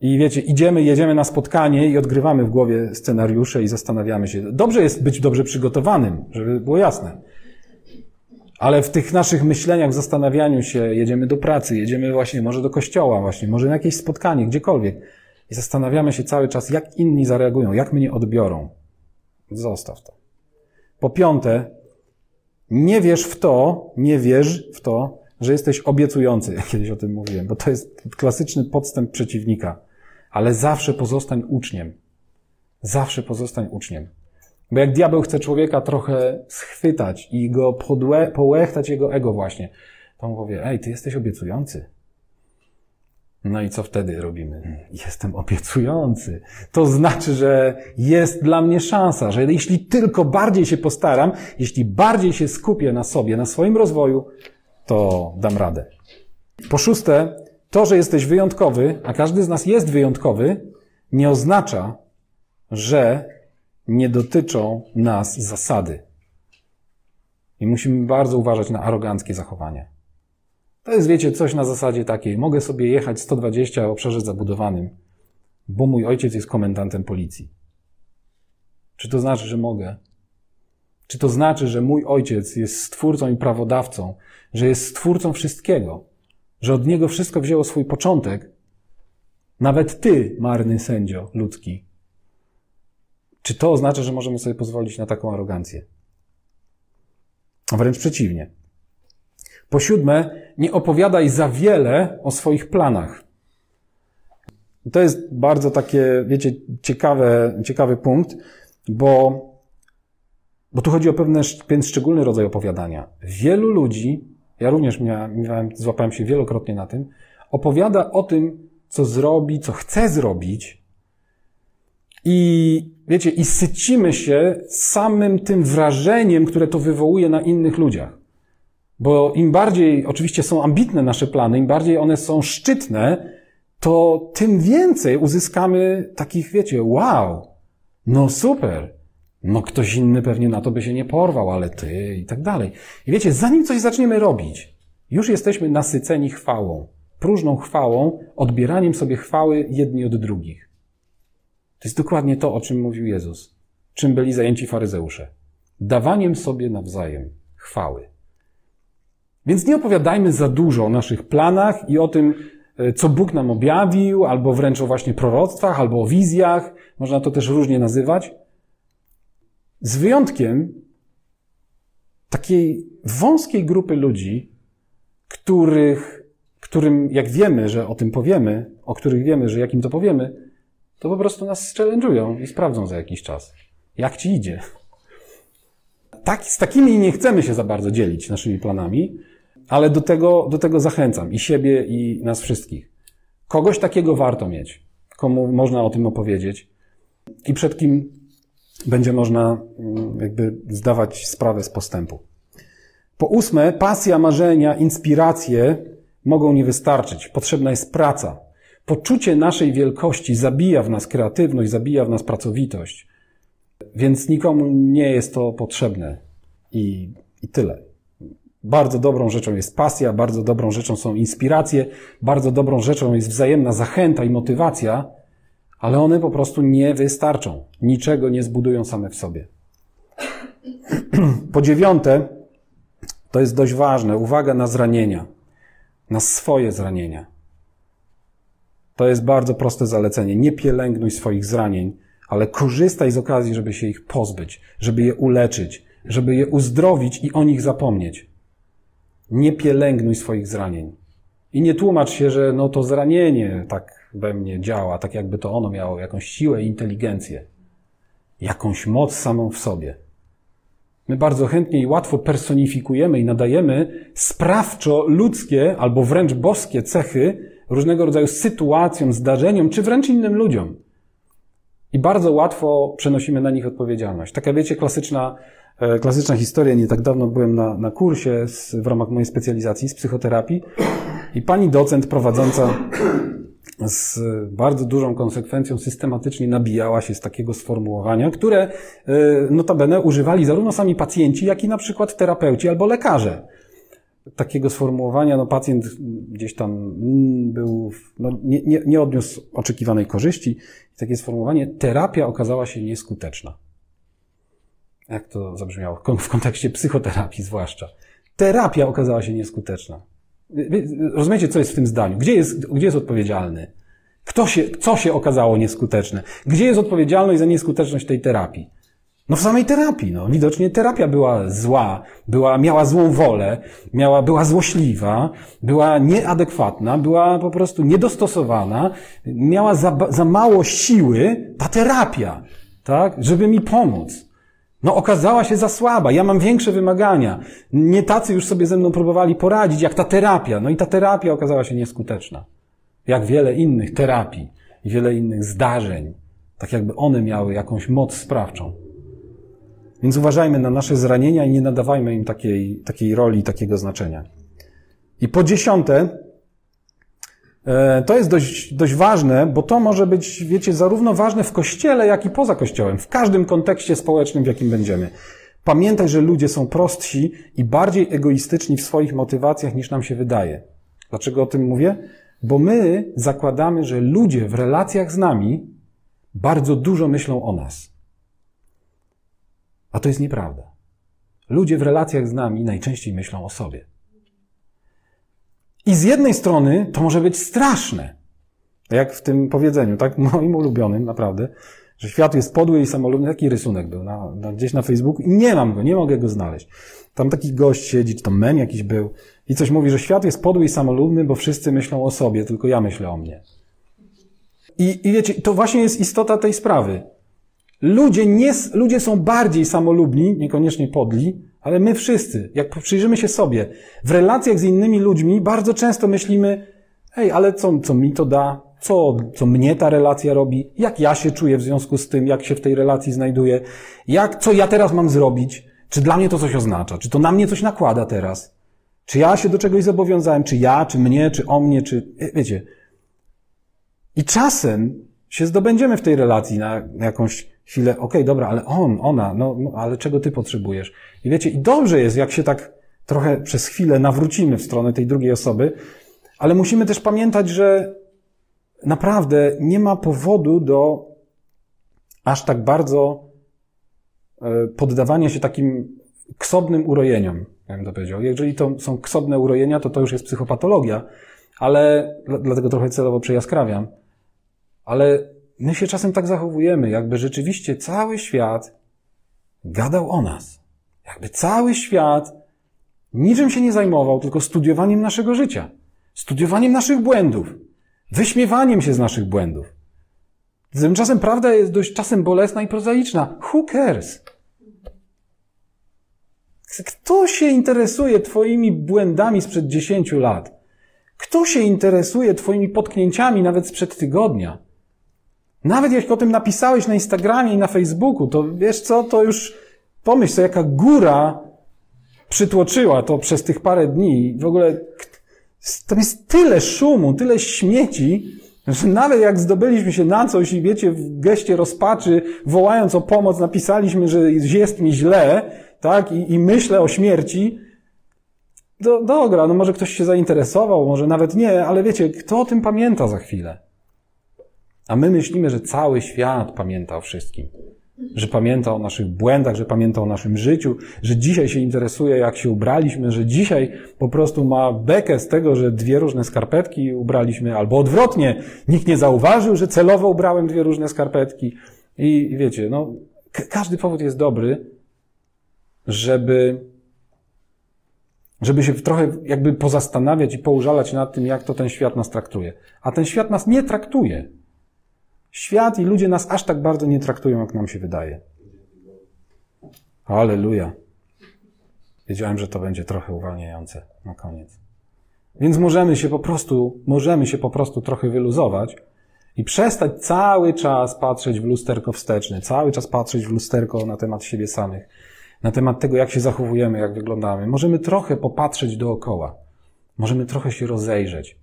I wiecie, idziemy, jedziemy na spotkanie i odgrywamy w głowie scenariusze i zastanawiamy się. Dobrze jest być dobrze przygotowanym, żeby było jasne. Ale w tych naszych myśleniach, w zastanawianiu się, jedziemy do pracy, jedziemy właśnie może do kościoła właśnie, może na jakieś spotkanie, gdziekolwiek. I zastanawiamy się cały czas, jak inni zareagują, jak mnie odbiorą. Zostaw to. Po piąte, nie wierz w to, nie wierz w to, że jesteś obiecujący. Kiedyś o tym mówiłem, bo to jest klasyczny podstęp przeciwnika. Ale zawsze pozostań uczniem. Zawsze pozostań uczniem. Bo jak diabeł chce człowieka trochę schwytać i go podłe, połechtać jego ego właśnie, to mu powie, ej, ty jesteś obiecujący. No i co wtedy robimy? Jestem obiecujący. To znaczy, że jest dla mnie szansa, że jeśli tylko bardziej się postaram, jeśli bardziej się skupię na sobie, na swoim rozwoju, to dam radę. Po szóste, to, że jesteś wyjątkowy, a każdy z nas jest wyjątkowy, nie oznacza, że nie dotyczą nas zasady. I musimy bardzo uważać na aroganckie zachowanie. To jest, wiecie, coś na zasadzie takiej. Mogę sobie jechać 120 w obszarze zabudowanym, bo mój ojciec jest komendantem policji. Czy to znaczy, że mogę? Czy to znaczy, że mój ojciec jest stwórcą i prawodawcą, że jest stwórcą wszystkiego, że od niego wszystko wzięło swój początek? Nawet ty, marny sędzio ludzki, czy to oznacza, że możemy sobie pozwolić na taką arogancję? Wręcz przeciwnie. Po siódme, nie opowiadaj za wiele o swoich planach. To jest bardzo takie, wiecie, ciekawe, ciekawy punkt, bo, bo tu chodzi o pewne, pewien szczególny rodzaj opowiadania. Wielu ludzi, ja również miałem, złapałem się wielokrotnie na tym, opowiada o tym, co zrobi, co chce zrobić, i wiecie, i sycimy się samym tym wrażeniem, które to wywołuje na innych ludziach. Bo im bardziej oczywiście są ambitne nasze plany, im bardziej one są szczytne, to tym więcej uzyskamy takich, wiecie, wow, no super, no ktoś inny pewnie na to by się nie porwał, ale ty i tak dalej. I wiecie, zanim coś zaczniemy robić, już jesteśmy nasyceni chwałą, próżną chwałą, odbieraniem sobie chwały jedni od drugich. To jest dokładnie to, o czym mówił Jezus. Czym byli zajęci faryzeusze? Dawaniem sobie nawzajem chwały. Więc nie opowiadajmy za dużo o naszych planach i o tym, e, co Bóg nam objawił, albo wręcz o właśnie proroctwach, albo o wizjach. Można to też różnie nazywać. Z wyjątkiem takiej wąskiej grupy ludzi, których, którym, jak wiemy, że o tym powiemy, o których wiemy, że jakim to powiemy, to po prostu nas challenge'ują i sprawdzą za jakiś czas. Jak ci idzie? Tak, z takimi nie chcemy się za bardzo dzielić naszymi planami, ale do tego, do tego zachęcam i siebie, i nas wszystkich. Kogoś takiego warto mieć, komu można o tym opowiedzieć i przed kim będzie można mm, jakby zdawać sprawę z postępu. Po ósme, pasja, marzenia, inspiracje mogą nie wystarczyć. Potrzebna jest praca. Poczucie naszej wielkości zabija w nas kreatywność, zabija w nas pracowitość. Więc nikomu nie jest to potrzebne. I, i tyle. Bardzo dobrą rzeczą jest pasja, bardzo dobrą rzeczą są inspiracje, bardzo dobrą rzeczą jest wzajemna zachęta i motywacja, ale one po prostu nie wystarczą. Niczego nie zbudują same w sobie. Po dziewiąte, To jest dość ważne. Uwaga na zranienia. Na swoje zranienia. To jest bardzo proste zalecenie. Nie pielęgnuj swoich zranień, ale korzystaj z okazji, żeby się ich pozbyć, żeby je uleczyć, żeby je uzdrowić i o nich zapomnieć. Nie pielęgnuj swoich zranień. I nie tłumacz się, że no to zranienie tak we mnie działa, tak jakby to ono miało jakąś siłę i inteligencję, jakąś moc samą w sobie. My bardzo chętnie i łatwo personifikujemy i nadajemy sprawczo ludzkie albo wręcz boskie cechy różnego rodzaju sytuacjom, zdarzeniom, czy wręcz innym ludziom. I bardzo łatwo przenosimy na nich odpowiedzialność. Taka, wiecie, klasyczna, e, klasyczna historia. Nie tak dawno byłem na, na kursie z, w ramach mojej specjalizacji z psychoterapii i pani docent prowadząca z bardzo dużą konsekwencją systematycznie nabijała się z takiego sformułowania, które e, notabene używali zarówno sami pacjenci, jak i na przykład terapeuci albo lekarze. Takiego sformułowania, no pacjent gdzieś tam był, no, nie, nie, nie odniósł oczekiwanej korzyści. Takie sformułowanie, terapia okazała się nieskuteczna. Jak to zabrzmiało? W kontekście psychoterapii zwłaszcza. Terapia okazała się nieskuteczna. Rozumiecie, co jest w tym zdaniu? Gdzie jest, gdzie jest odpowiedzialny? Kto się, co się okazało nieskuteczne? Gdzie jest odpowiedzialność za nieskuteczność tej terapii? No w samej terapii, no. Widocznie terapia była zła, była, miała złą wolę, miała, była złośliwa, była nieadekwatna, była po prostu niedostosowana, miała za, za mało siły ta terapia, tak, żeby mi pomóc. No okazała się za słaba, ja mam większe wymagania. Nie tacy już sobie ze mną próbowali poradzić, jak ta terapia. No i ta terapia okazała się nieskuteczna. Jak wiele innych terapii i wiele innych zdarzeń. Tak jakby one miały jakąś moc sprawczą. Więc uważajmy na nasze zranienia i nie nadawajmy im takiej, takiej roli, takiego znaczenia. I po dziesiąte, E, to jest dość, dość ważne, bo to może być, wiecie, zarówno ważne w kościele, jak i poza kościołem, w każdym kontekście społecznym, w jakim będziemy. Pamiętaj, że ludzie są prostsi i bardziej egoistyczni w swoich motywacjach niż nam się wydaje. Dlaczego o tym mówię? Bo my zakładamy, że ludzie w relacjach z nami bardzo dużo myślą o nas. A to jest nieprawda. Ludzie w relacjach z nami najczęściej myślą o sobie. I z jednej strony to może być straszne. Jak w tym powiedzeniu, tak? Moim ulubionym, naprawdę, że świat jest podły i samolubny. Taki rysunek był na, na, gdzieś na Facebooku i nie mam go, nie mogę go znaleźć. Tam taki gość siedzi, czy to mem jakiś był i coś mówi, że świat jest podły i samolubny, bo wszyscy myślą o sobie, tylko ja myślę o mnie. I, i wiecie, to właśnie jest istota tej sprawy. Ludzie, nie, ludzie są bardziej samolubni, niekoniecznie podli, ale my wszyscy, jak przyjrzymy się sobie, w relacjach z innymi ludźmi bardzo często myślimy, hej, ale co, co mi to da? Co, co mnie ta relacja robi? Jak ja się czuję w związku z tym, jak się w tej relacji znajduję? Jak, co ja teraz mam zrobić? Czy dla mnie to coś oznacza? Czy to na mnie coś nakłada teraz? Czy ja się do czegoś zobowiązałem? Czy ja, czy mnie, czy o mnie, czy, wiecie. I czasem się zdobędziemy w tej relacji na jakąś chwilę, okej, okay, dobra, ale on, ona, no, no, ale czego ty potrzebujesz? I wiecie, i dobrze jest, jak się tak trochę przez chwilę nawrócimy w stronę tej drugiej osoby, ale musimy też pamiętać, że naprawdę nie ma powodu do aż tak bardzo e, poddawania się takim ksobnym urojeniom, jak bym to powiedział. Jeżeli to są ksobne urojenia, to to już jest psychopatologia, ale dlatego trochę celowo przejaskrawiam. Ale my się czasem tak zachowujemy, jakby rzeczywiście cały świat gadał o nas. Jakby cały świat niczym się nie zajmował, tylko studiowaniem naszego życia, studiowaniem naszych błędów, wyśmiewaniem się z naszych błędów. Tymczasem prawda jest dość czasem bolesna i prozaiczna. Who cares? Kto się interesuje Twoimi błędami sprzed dziesięciu lat? Kto się interesuje Twoimi potknięciami nawet sprzed tygodnia? Nawet jak o tym napisałeś na Instagramie i na Facebooku, to wiesz co, to już pomyśl sobie, jaka góra przytłoczyła to przez tych parę dni. W ogóle tam jest tyle szumu, tyle śmieci, że nawet jak zdobyliśmy się na coś i wiecie, w geście rozpaczy, wołając o pomoc, napisaliśmy, że jest mi źle, tak, i, i myślę o śmierci, do, dobra, no może ktoś się zainteresował, może nawet nie, ale wiecie, kto o tym pamięta za chwilę? A my myślimy, że cały świat pamięta o wszystkim. że pamięta o naszych błędach, że pamięta o naszym życiu, że dzisiaj się interesuje, jak się ubraliśmy, że dzisiaj po prostu ma bekę z tego, że dwie różne skarpetki ubraliśmy, albo odwrotnie, nikt nie zauważył, że celowo ubrałem dwie różne skarpetki. I wiecie, no, każdy powód jest dobry, żeby, żeby się trochę jakby pozastanawiać i poużalać nad tym, jak to ten świat nas traktuje. A ten świat nas nie traktuje. Świat i ludzie nas aż tak bardzo nie traktują, jak nam się wydaje. Aleluja. Wiedziałem, że to będzie trochę uwalniające na koniec. Więc możemy się po prostu, możemy się po prostu trochę wyluzować i przestać cały czas patrzeć w lusterko wsteczne, cały czas patrzeć w lusterko na temat siebie samych, na temat tego, jak się zachowujemy, jak wyglądamy. Możemy trochę popatrzeć dookoła. Możemy trochę się rozejrzeć.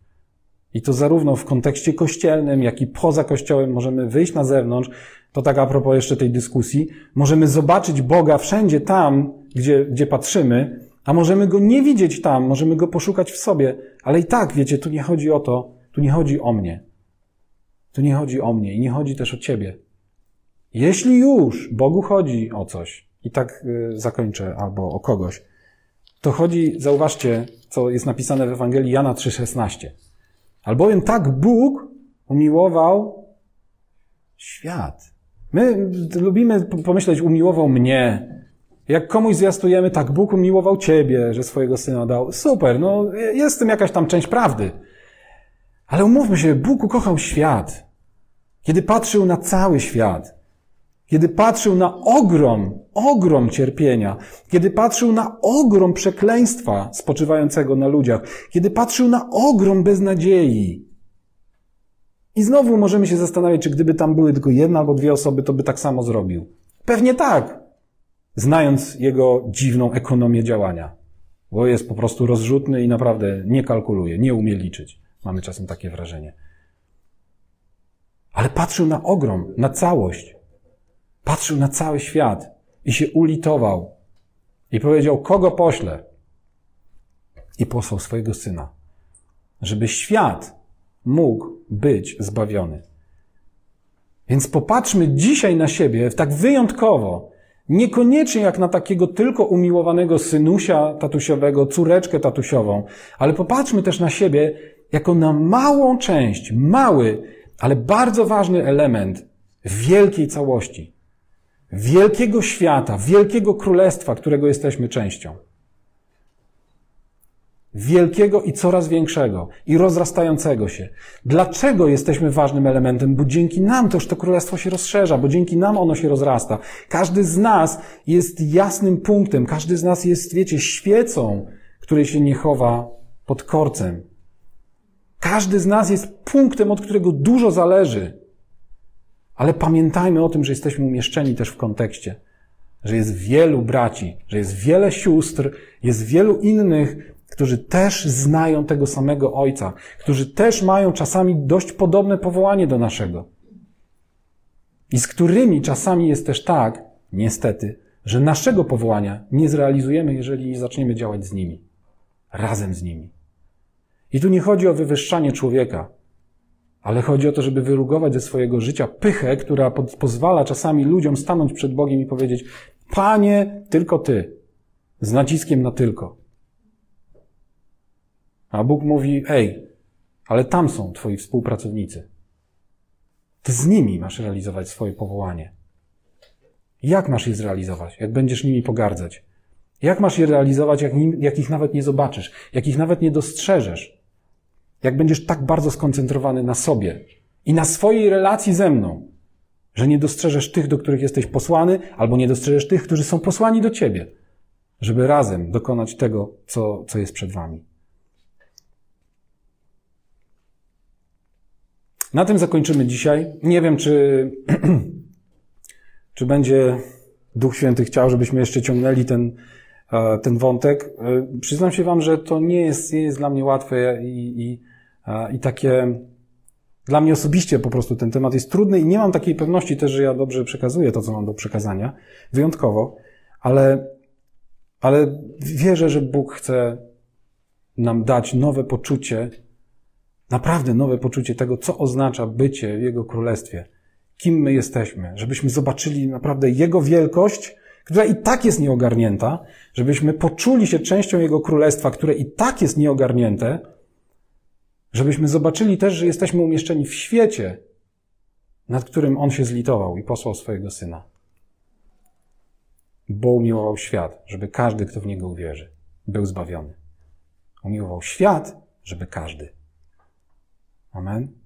I to zarówno w kontekście kościelnym, jak i poza kościołem możemy wyjść na zewnątrz. To tak a propos jeszcze tej dyskusji. Możemy zobaczyć Boga wszędzie tam, gdzie, gdzie patrzymy, a możemy Go nie widzieć tam, możemy Go poszukać w sobie. Ale i tak, wiecie, tu nie chodzi o to, tu nie chodzi o mnie. Tu nie chodzi o mnie i nie chodzi też o Ciebie. Jeśli już Bogu chodzi o coś, i tak y, zakończę, albo o kogoś, to chodzi, zauważcie, co jest napisane w Ewangelii Jana 3,16. Albowiem tak Bóg umiłował świat. My lubimy pomyśleć, umiłował mnie. Jak komuś zwiastujemy, tak Bóg umiłował ciebie, że swojego syna dał. Super, no jest w tym jakaś tam część prawdy. Ale umówmy się, Bóg ukochał świat. Kiedy patrzył na cały świat, kiedy patrzył na ogrom, ogrom cierpienia, kiedy patrzył na ogrom przekleństwa spoczywającego na ludziach, kiedy patrzył na ogrom beznadziei. I znowu możemy się zastanawiać, czy gdyby tam były tylko jedna albo dwie osoby, to by tak samo zrobił. Pewnie tak, znając jego dziwną ekonomię działania. Bo jest po prostu rozrzutny i naprawdę nie kalkuluje, nie umie liczyć. Mamy czasem takie wrażenie. Ale patrzył na ogrom, na całość. Patrzył na cały świat i się ulitował. I powiedział, kogo poślę? I posłał swojego syna, żeby świat mógł być zbawiony. Więc popatrzmy dzisiaj na siebie tak wyjątkowo, niekoniecznie jak na takiego tylko umiłowanego synusia tatusiowego, córeczkę tatusiową, ale popatrzmy też na siebie jako na małą część, mały, ale bardzo ważny element wielkiej całości wielkiego świata, wielkiego królestwa, którego jesteśmy częścią. Wielkiego i coraz większego i rozrastającego się. Dlaczego jesteśmy ważnym elementem? Bo dzięki nam toż to królestwo się rozszerza, bo dzięki nam ono się rozrasta. Każdy z nas jest jasnym punktem, każdy z nas jest, wiecie, świecą, której się nie chowa pod korcem. Każdy z nas jest punktem, od którego dużo zależy. Ale pamiętajmy o tym, że jesteśmy umieszczeni też w kontekście, że jest wielu braci, że jest wiele sióstr, jest wielu innych, którzy też znają tego samego Ojca, którzy też mają czasami dość podobne powołanie do naszego. I z którymi czasami jest też tak, niestety, że naszego powołania nie zrealizujemy, jeżeli nie zaczniemy działać z nimi, razem z nimi. I tu nie chodzi o wywyższanie człowieka, ale chodzi o to, żeby wyrugować ze swojego życia pychę, która pozwala czasami ludziom stanąć przed Bogiem i powiedzieć: Panie, tylko Ty. Z naciskiem na tylko. A Bóg mówi: Ej, ale tam są Twoi współpracownicy. Ty z nimi masz realizować swoje powołanie. Jak masz je zrealizować? Jak będziesz nimi pogardzać? Jak masz je realizować, jak, nim, jak ich nawet nie zobaczysz, jak ich nawet nie dostrzeżesz? Jak będziesz tak bardzo skoncentrowany na sobie i na swojej relacji ze mną, że nie dostrzeżesz tych, do których jesteś posłany, albo nie dostrzeżesz tych, którzy są posłani do ciebie, żeby razem dokonać tego, co, co jest przed wami. Na tym zakończymy dzisiaj. Nie wiem, czy, czy będzie Duch Święty chciał, żebyśmy jeszcze ciągnęli ten, e, ten wątek. E, przyznam się Wam, że to nie jest, nie jest dla mnie łatwe i, i i takie, dla mnie osobiście po prostu ten temat jest trudny i nie mam takiej pewności też, że ja dobrze przekazuję to, co mam do przekazania, wyjątkowo, ale, ale wierzę, że Bóg chce nam dać nowe poczucie, naprawdę nowe poczucie tego, co oznacza bycie w Jego Królestwie. kim my jesteśmy, żebyśmy zobaczyli naprawdę Jego wielkość, która i tak jest nieogarnięta, żebyśmy poczuli się częścią Jego królestwa, które i tak jest nieogarnięte, żebyśmy zobaczyli też, że jesteśmy umieszczeni w świecie, nad którym On się zlitował i posłał swojego Syna. Bo umiłował świat, żeby każdy, kto w Niego uwierzy, był zbawiony. Umiłował świat, żeby każdy. Amen.